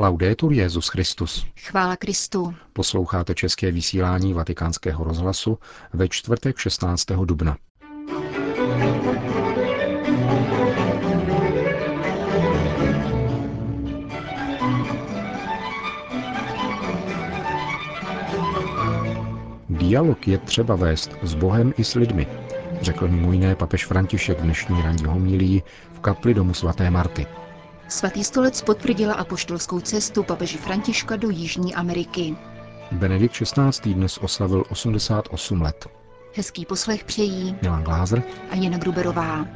Laudetur Jezus Christus. Chvála Kristu. Posloucháte české vysílání Vatikánského rozhlasu ve čtvrtek 16. dubna. Dialog je třeba vést s Bohem i s lidmi, řekl mimo jiné papež František dnešní ranní homilí v kapli domu svaté Marty. Svatý stolec potvrdila apoštolskou cestu papeže Františka do Jižní Ameriky. Benedikt XVI. dnes oslavil 88 let. Hezký poslech přejí Milan Glázer a Jana Gruberová.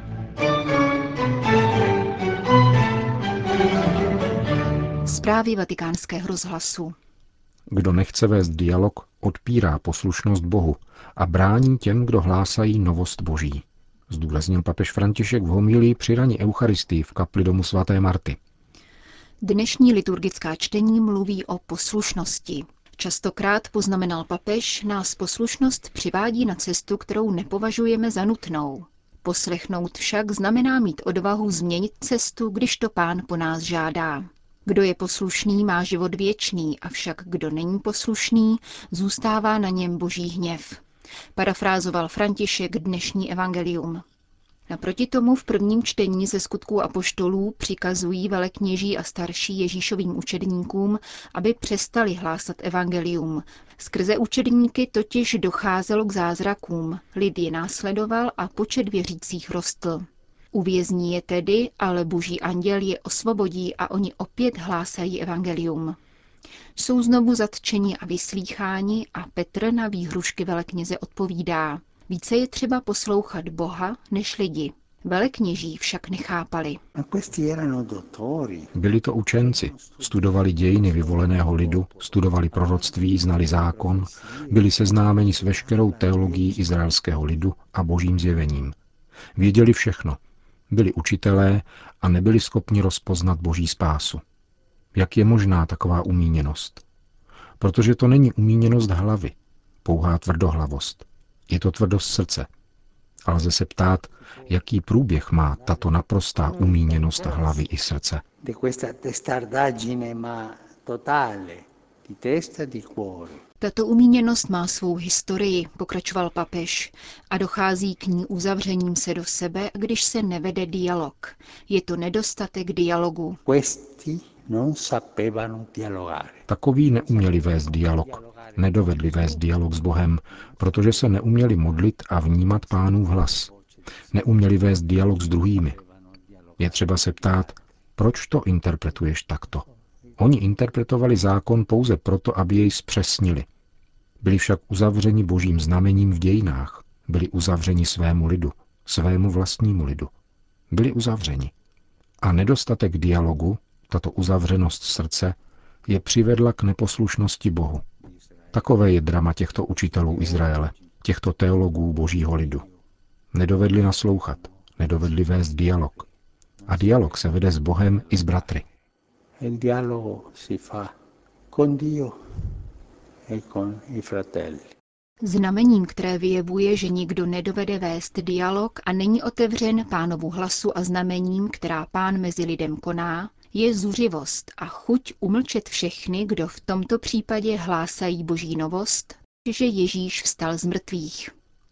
Zprávy vatikánského rozhlasu. Kdo nechce vést dialog, odpírá poslušnost Bohu a brání těm, kdo hlásají novost Boží. Zdůraznil papež František v homilii při raní Eucharistii v kapli domu svaté Marty. Dnešní liturgická čtení mluví o poslušnosti. Častokrát, poznamenal papež, nás poslušnost přivádí na cestu, kterou nepovažujeme za nutnou. Poslechnout však znamená mít odvahu změnit cestu, když to pán po nás žádá. Kdo je poslušný, má život věčný, avšak kdo není poslušný, zůstává na něm boží hněv. Parafrázoval František dnešní evangelium. Naproti tomu v prvním čtení ze skutků apoštolů přikazují velekněží a starší Ježíšovým učedníkům, aby přestali hlásat evangelium. Skrze učedníky totiž docházelo k zázrakům, lid je následoval a počet věřících rostl. Uvězní je tedy, ale boží anděl je osvobodí a oni opět hlásají evangelium. Jsou znovu zatčeni a vyslýcháni a Petr na výhrušky velekněze odpovídá. Více je třeba poslouchat Boha než lidi. Velekněží však nechápali. Byli to učenci, studovali dějiny vyvoleného lidu, studovali proroctví, znali zákon, byli seznámeni s veškerou teologií izraelského lidu a božím zjevením. Věděli všechno, byli učitelé a nebyli schopni rozpoznat boží spásu. Jak je možná taková umíněnost? Protože to není umíněnost hlavy, pouhá tvrdohlavost. Je to tvrdost srdce. A lze se ptát, jaký průběh má tato naprostá umíněnost hlavy i srdce. Tato umíněnost má svou historii, pokračoval papež, a dochází k ní uzavřením se do sebe, když se nevede dialog. Je to nedostatek dialogu. Takoví neuměli vést dialog, nedovedli vést dialog s Bohem, protože se neuměli modlit a vnímat pánův hlas. Neuměli vést dialog s druhými. Je třeba se ptát, proč to interpretuješ takto? Oni interpretovali zákon pouze proto, aby jej zpřesnili. Byli však uzavřeni božím znamením v dějinách. Byli uzavřeni svému lidu, svému vlastnímu lidu. Byli uzavřeni. A nedostatek dialogu, tato uzavřenost srdce, je přivedla k neposlušnosti Bohu. Takové je drama těchto učitelů Izraele, těchto teologů božího lidu. Nedovedli naslouchat, nedovedli vést dialog. A dialog se vede s Bohem i s bratry. Il dialogo si fa con Dio e con i fratelli. Znamením, které vyjevuje, že nikdo nedovede vést dialog a není otevřen pánovu hlasu a znamením, která pán mezi lidem koná, je zuřivost a chuť umlčet všechny, kdo v tomto případě hlásají boží novost, že Ježíš vstal z mrtvých.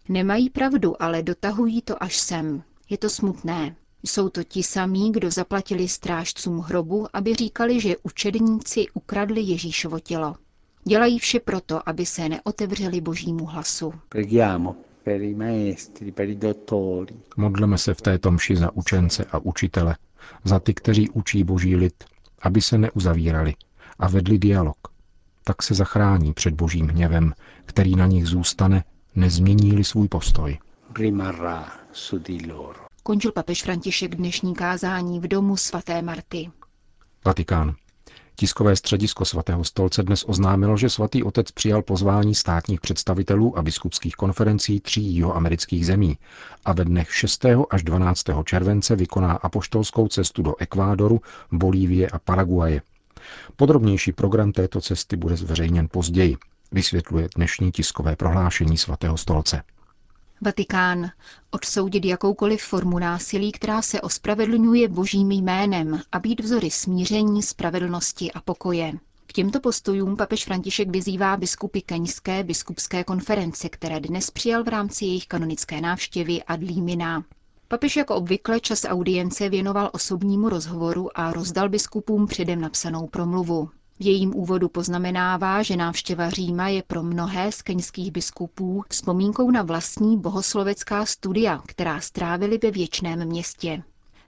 Nemají pravdu, ale dotahují to až sem. Je to smutné. Jsou to ti samí, kdo zaplatili strážcům hrobu, aby říkali, že učedníci ukradli Ježíšovo tělo. Dělají vše proto, aby se neotevřeli božímu hlasu. Modleme se v této mši za učence a učitele, za ty, kteří učí boží lid, aby se neuzavírali a vedli dialog. Tak se zachrání před božím hněvem, který na nich zůstane, nezmění-li svůj postoj. Končil papež František dnešní kázání v domu svaté Marty. Vatikán. Tiskové středisko svatého stolce dnes oznámilo, že svatý otec přijal pozvání státních představitelů a biskupských konferencí tří jihoamerických zemí a ve dnech 6. až 12. července vykoná apoštolskou cestu do Ekvádoru, Bolívie a Paraguaje. Podrobnější program této cesty bude zveřejněn později, vysvětluje dnešní tiskové prohlášení svatého stolce. Vatikán. Odsoudit jakoukoliv formu násilí, která se ospravedlňuje božím jménem a být vzory smíření, spravedlnosti a pokoje. K těmto postojům papež František vyzývá biskupy Keňské biskupské konference, které dnes přijal v rámci jejich kanonické návštěvy Adlímina. Papež jako obvykle čas audience věnoval osobnímu rozhovoru a rozdal biskupům předem napsanou promluvu. V jejím úvodu poznamenává, že návštěva Říma je pro mnohé z keňských biskupů vzpomínkou na vlastní bohoslovecká studia, která strávili ve věčném městě.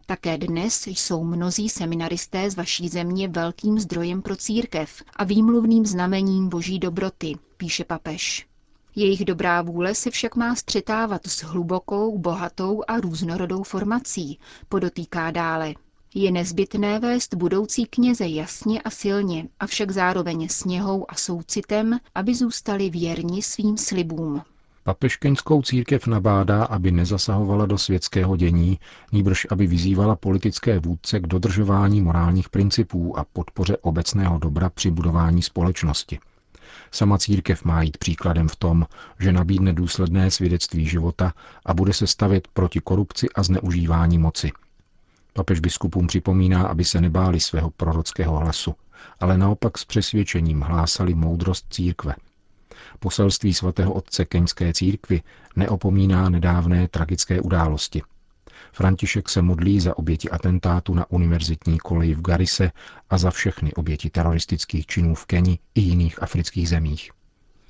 Také dnes jsou mnozí seminaristé z vaší země velkým zdrojem pro církev a výmluvným znamením boží dobroty, píše papež. Jejich dobrá vůle se však má střetávat s hlubokou, bohatou a různorodou formací, podotýká dále. Je nezbytné vést budoucí kněze jasně a silně, avšak zároveň sněhou a soucitem, aby zůstali věrni svým slibům. Papež keňskou církev nabádá, aby nezasahovala do světského dění, níbrž aby vyzývala politické vůdce k dodržování morálních principů a podpoře obecného dobra při budování společnosti. Sama církev má jít příkladem v tom, že nabídne důsledné svědectví života a bude se stavět proti korupci a zneužívání moci. Papež biskupům připomíná, aby se nebáli svého prorockého hlasu, ale naopak s přesvědčením hlásali moudrost církve. Poselství svatého otce Keňské církvy neopomíná nedávné tragické události. František se modlí za oběti atentátu na univerzitní koleji v Garise a za všechny oběti teroristických činů v Keni i jiných afrických zemích.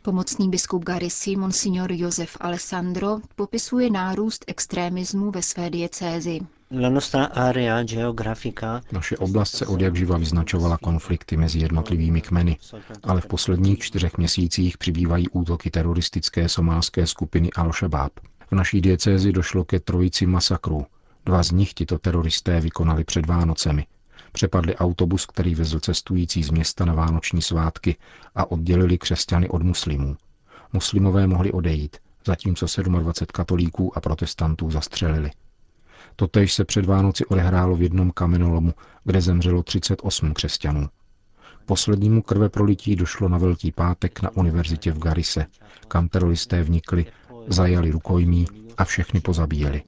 Pomocný biskup Garisi, monsignor Josef Alessandro, popisuje nárůst extrémismu ve své diecézi. Naše oblast se od jak živa vyznačovala konflikty mezi jednotlivými kmeny, ale v posledních čtyřech měsících přibývají útoky teroristické somálské skupiny Al-Shabaab. V naší diecézi došlo ke trojici masakrů. Dva z nich tito teroristé vykonali před Vánocemi. Přepadli autobus, který vezl cestující z města na vánoční svátky a oddělili křesťany od muslimů. Muslimové mohli odejít, zatímco 27 katolíků a protestantů zastřelili. Totež se před Vánoci odehrálo v jednom kamenolomu, kde zemřelo 38 křesťanů. Poslednímu krve prolití došlo na Velký pátek na univerzitě v Garise, kam teroristé vnikli, zajali rukojmí a všechny pozabíjeli.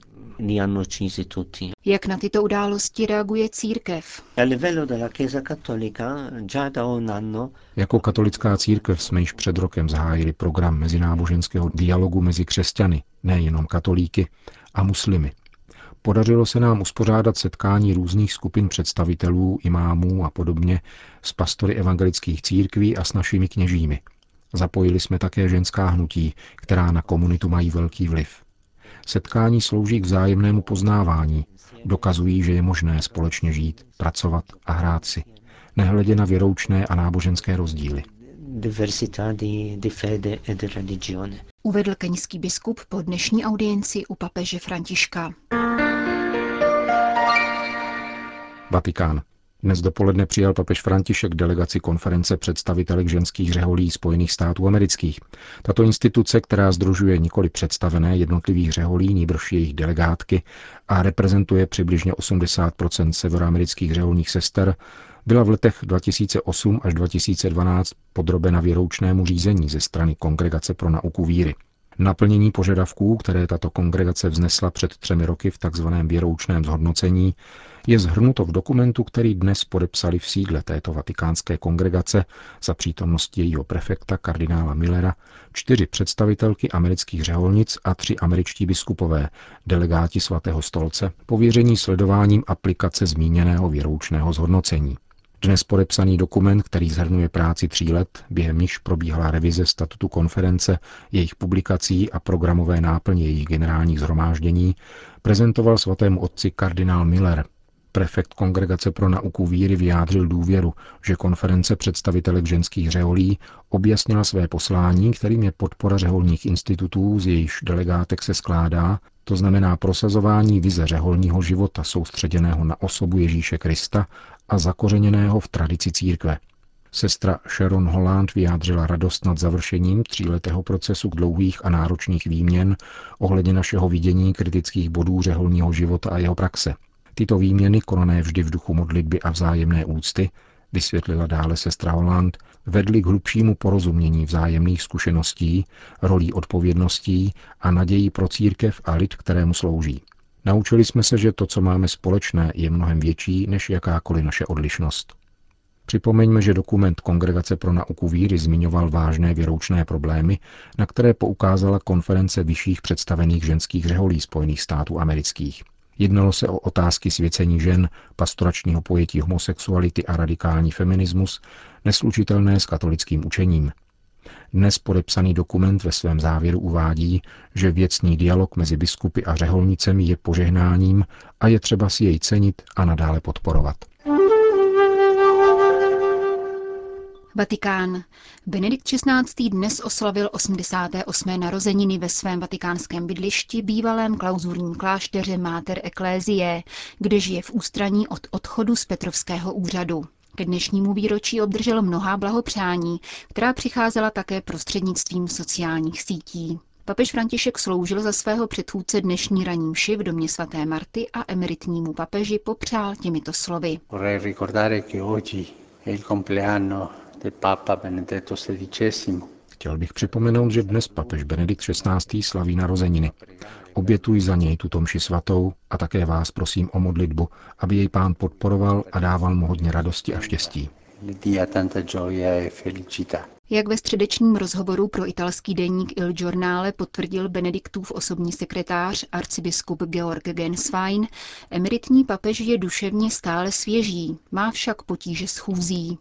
Jak na tyto události reaguje církev? Jako katolická církev jsme již před rokem zahájili program mezináboženského dialogu mezi křesťany, nejenom katolíky, a muslimy, Podařilo se nám uspořádat setkání různých skupin představitelů, imámů a podobně s pastory evangelických církví a s našimi kněžími. Zapojili jsme také ženská hnutí, která na komunitu mají velký vliv. Setkání slouží k vzájemnému poznávání, dokazují, že je možné společně žít, pracovat a hrát si, nehledě na věroučné a náboženské rozdíly. Uvedl keňský biskup po dnešní audienci u papeže Františka. Vatikán. Dnes dopoledne přijal papež František delegaci konference představitelek ženských řeholí Spojených států amerických. Tato instituce, která združuje nikoli představené jednotlivých řeholí, níbrž jejich delegátky a reprezentuje přibližně 80% severoamerických řeholních sester, byla v letech 2008 až 2012 podrobena věroučnému řízení ze strany Kongregace pro nauku víry. Naplnění požadavků, které tato kongregace vznesla před třemi roky v tzv. věroučném zhodnocení, je zhrnuto v dokumentu, který dnes podepsali v sídle této vatikánské kongregace za přítomnosti jejího prefekta kardinála Millera čtyři představitelky amerických řeholnic a tři američtí biskupové, delegáti svatého stolce, pověření sledováním aplikace zmíněného věroučného zhodnocení. Dnes podepsaný dokument, který zhrnuje práci tří let, během níž probíhala revize statutu konference, jejich publikací a programové náplně jejich generálních zhromáždění, prezentoval svatému otci kardinál Miller, Prefekt Kongregace pro nauku víry vyjádřil důvěru, že konference představitelek ženských řeholí objasnila své poslání, kterým je podpora řeholních institutů, z jejichž delegátek se skládá, to znamená prosazování vize řeholního života soustředěného na osobu Ježíše Krista a zakořeněného v tradici církve. Sestra Sharon Holland vyjádřila radost nad završením tříletého procesu dlouhých a náročných výměn ohledně našeho vidění kritických bodů řeholního života a jeho praxe – Tyto výměny, konané vždy v duchu modlitby a vzájemné úcty, vysvětlila dále sestra Holland, vedly k hlubšímu porozumění vzájemných zkušeností, rolí odpovědností a nadějí pro církev a lid, kterému slouží. Naučili jsme se, že to, co máme společné, je mnohem větší než jakákoliv naše odlišnost. Připomeňme, že dokument Kongregace pro nauku víry zmiňoval vážné věroučné problémy, na které poukázala konference vyšších představených ženských řeholí Spojených států amerických. Jednalo se o otázky svěcení žen, pastoračního pojetí homosexuality a radikální feminismus, neslučitelné s katolickým učením. Dnes podepsaný dokument ve svém závěru uvádí, že věcný dialog mezi biskupy a řeholnicemi je požehnáním a je třeba si jej cenit a nadále podporovat. Vatikán. Benedikt XVI. dnes oslavil 88. narozeniny ve svém vatikánském bydlišti, bývalém klauzurním klášteře Mater Ecclesiae, kde žije v ústraní od odchodu z Petrovského úřadu. Ke dnešnímu výročí obdržel mnohá blahopřání, která přicházela také prostřednictvím sociálních sítí. Papež František sloužil za svého předchůdce dnešní ranní mši v domě svaté Marty a emeritnímu papeži popřál těmito slovy. Chtěl bych připomenout, že dnes papež Benedikt XVI. slaví narozeniny. Obětuji za něj tuto mši svatou a také vás prosím o modlitbu, aby jej pán podporoval a dával mu hodně radosti a štěstí. E Jak ve středečním rozhovoru pro italský deník Il Giornale potvrdil Benediktův osobní sekretář arcibiskup Georg Genswein, emeritní papež je duševně stále svěží, má však potíže s chůzí.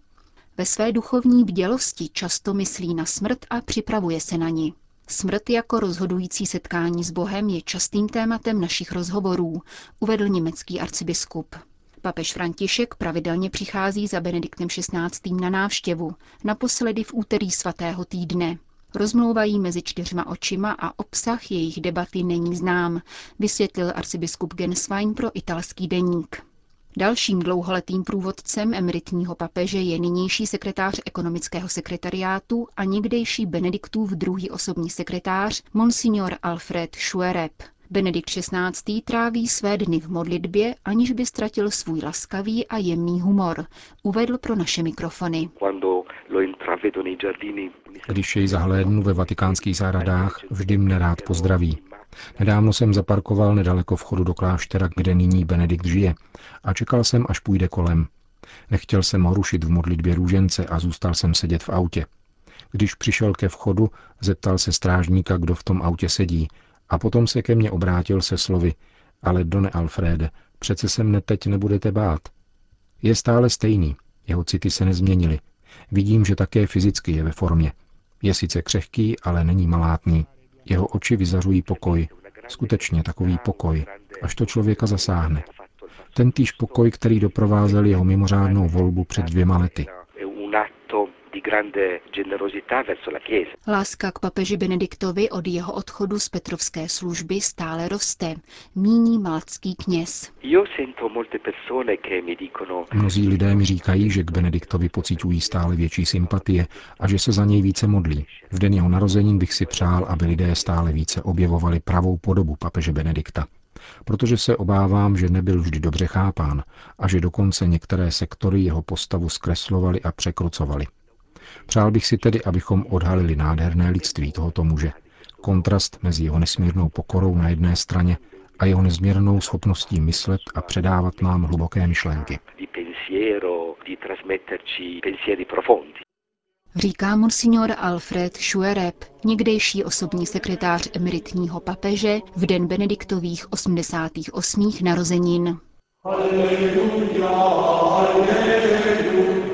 Ve své duchovní bdělosti často myslí na smrt a připravuje se na ní. Smrt jako rozhodující setkání s Bohem je častým tématem našich rozhovorů, uvedl německý arcibiskup. Papež František pravidelně přichází za Benediktem XVI. na návštěvu, naposledy v úterý svatého týdne. Rozmlouvají mezi čtyřma očima a obsah jejich debaty není znám, vysvětlil arcibiskup Genswein pro italský deník. Dalším dlouholetým průvodcem emeritního papeže je nynější sekretář ekonomického sekretariátu a někdejší Benediktův druhý osobní sekretář Monsignor Alfred Schuereb. Benedikt XVI. tráví své dny v modlitbě, aniž by ztratil svůj laskavý a jemný humor, uvedl pro naše mikrofony. Když jej zahlédnu ve vatikánských zahradách, vždy mne rád pozdraví. Nedávno jsem zaparkoval nedaleko vchodu do kláštera, kde nyní Benedikt žije, a čekal jsem, až půjde kolem. Nechtěl jsem ho rušit v modlitbě růžence a zůstal jsem sedět v autě. Když přišel ke vchodu, zeptal se strážníka, kdo v tom autě sedí, a potom se ke mně obrátil se slovy, ale Done Alfrede, přece se mne teď nebudete bát. Je stále stejný, jeho city se nezměnily. Vidím, že také fyzicky je ve formě. Je sice křehký, ale není malátný. Jeho oči vyzařují pokoj, skutečně takový pokoj, až to člověka zasáhne. Ten týž pokoj, který doprovázel jeho mimořádnou volbu před dvěma lety. Láska k papeži Benediktovi od jeho odchodu z Petrovské služby stále roste, míní malcký kněz. Mnozí lidé mi říkají, že k Benediktovi pocitují stále větší sympatie a že se za něj více modlí. V den jeho narozenin bych si přál, aby lidé stále více objevovali pravou podobu papeže Benedikta protože se obávám, že nebyl vždy dobře chápán a že dokonce některé sektory jeho postavu zkreslovali a překrucovali. Přál bych si tedy, abychom odhalili nádherné lidství tohoto muže. Kontrast mezi jeho nesmírnou pokorou na jedné straně a jeho nezměrnou schopností myslet a předávat nám hluboké myšlenky. Říká monsignor Alfred Schuereb, někdejší osobní sekretář emeritního papeže v den Benediktových 88. narozenin. Alleluja, alleluja.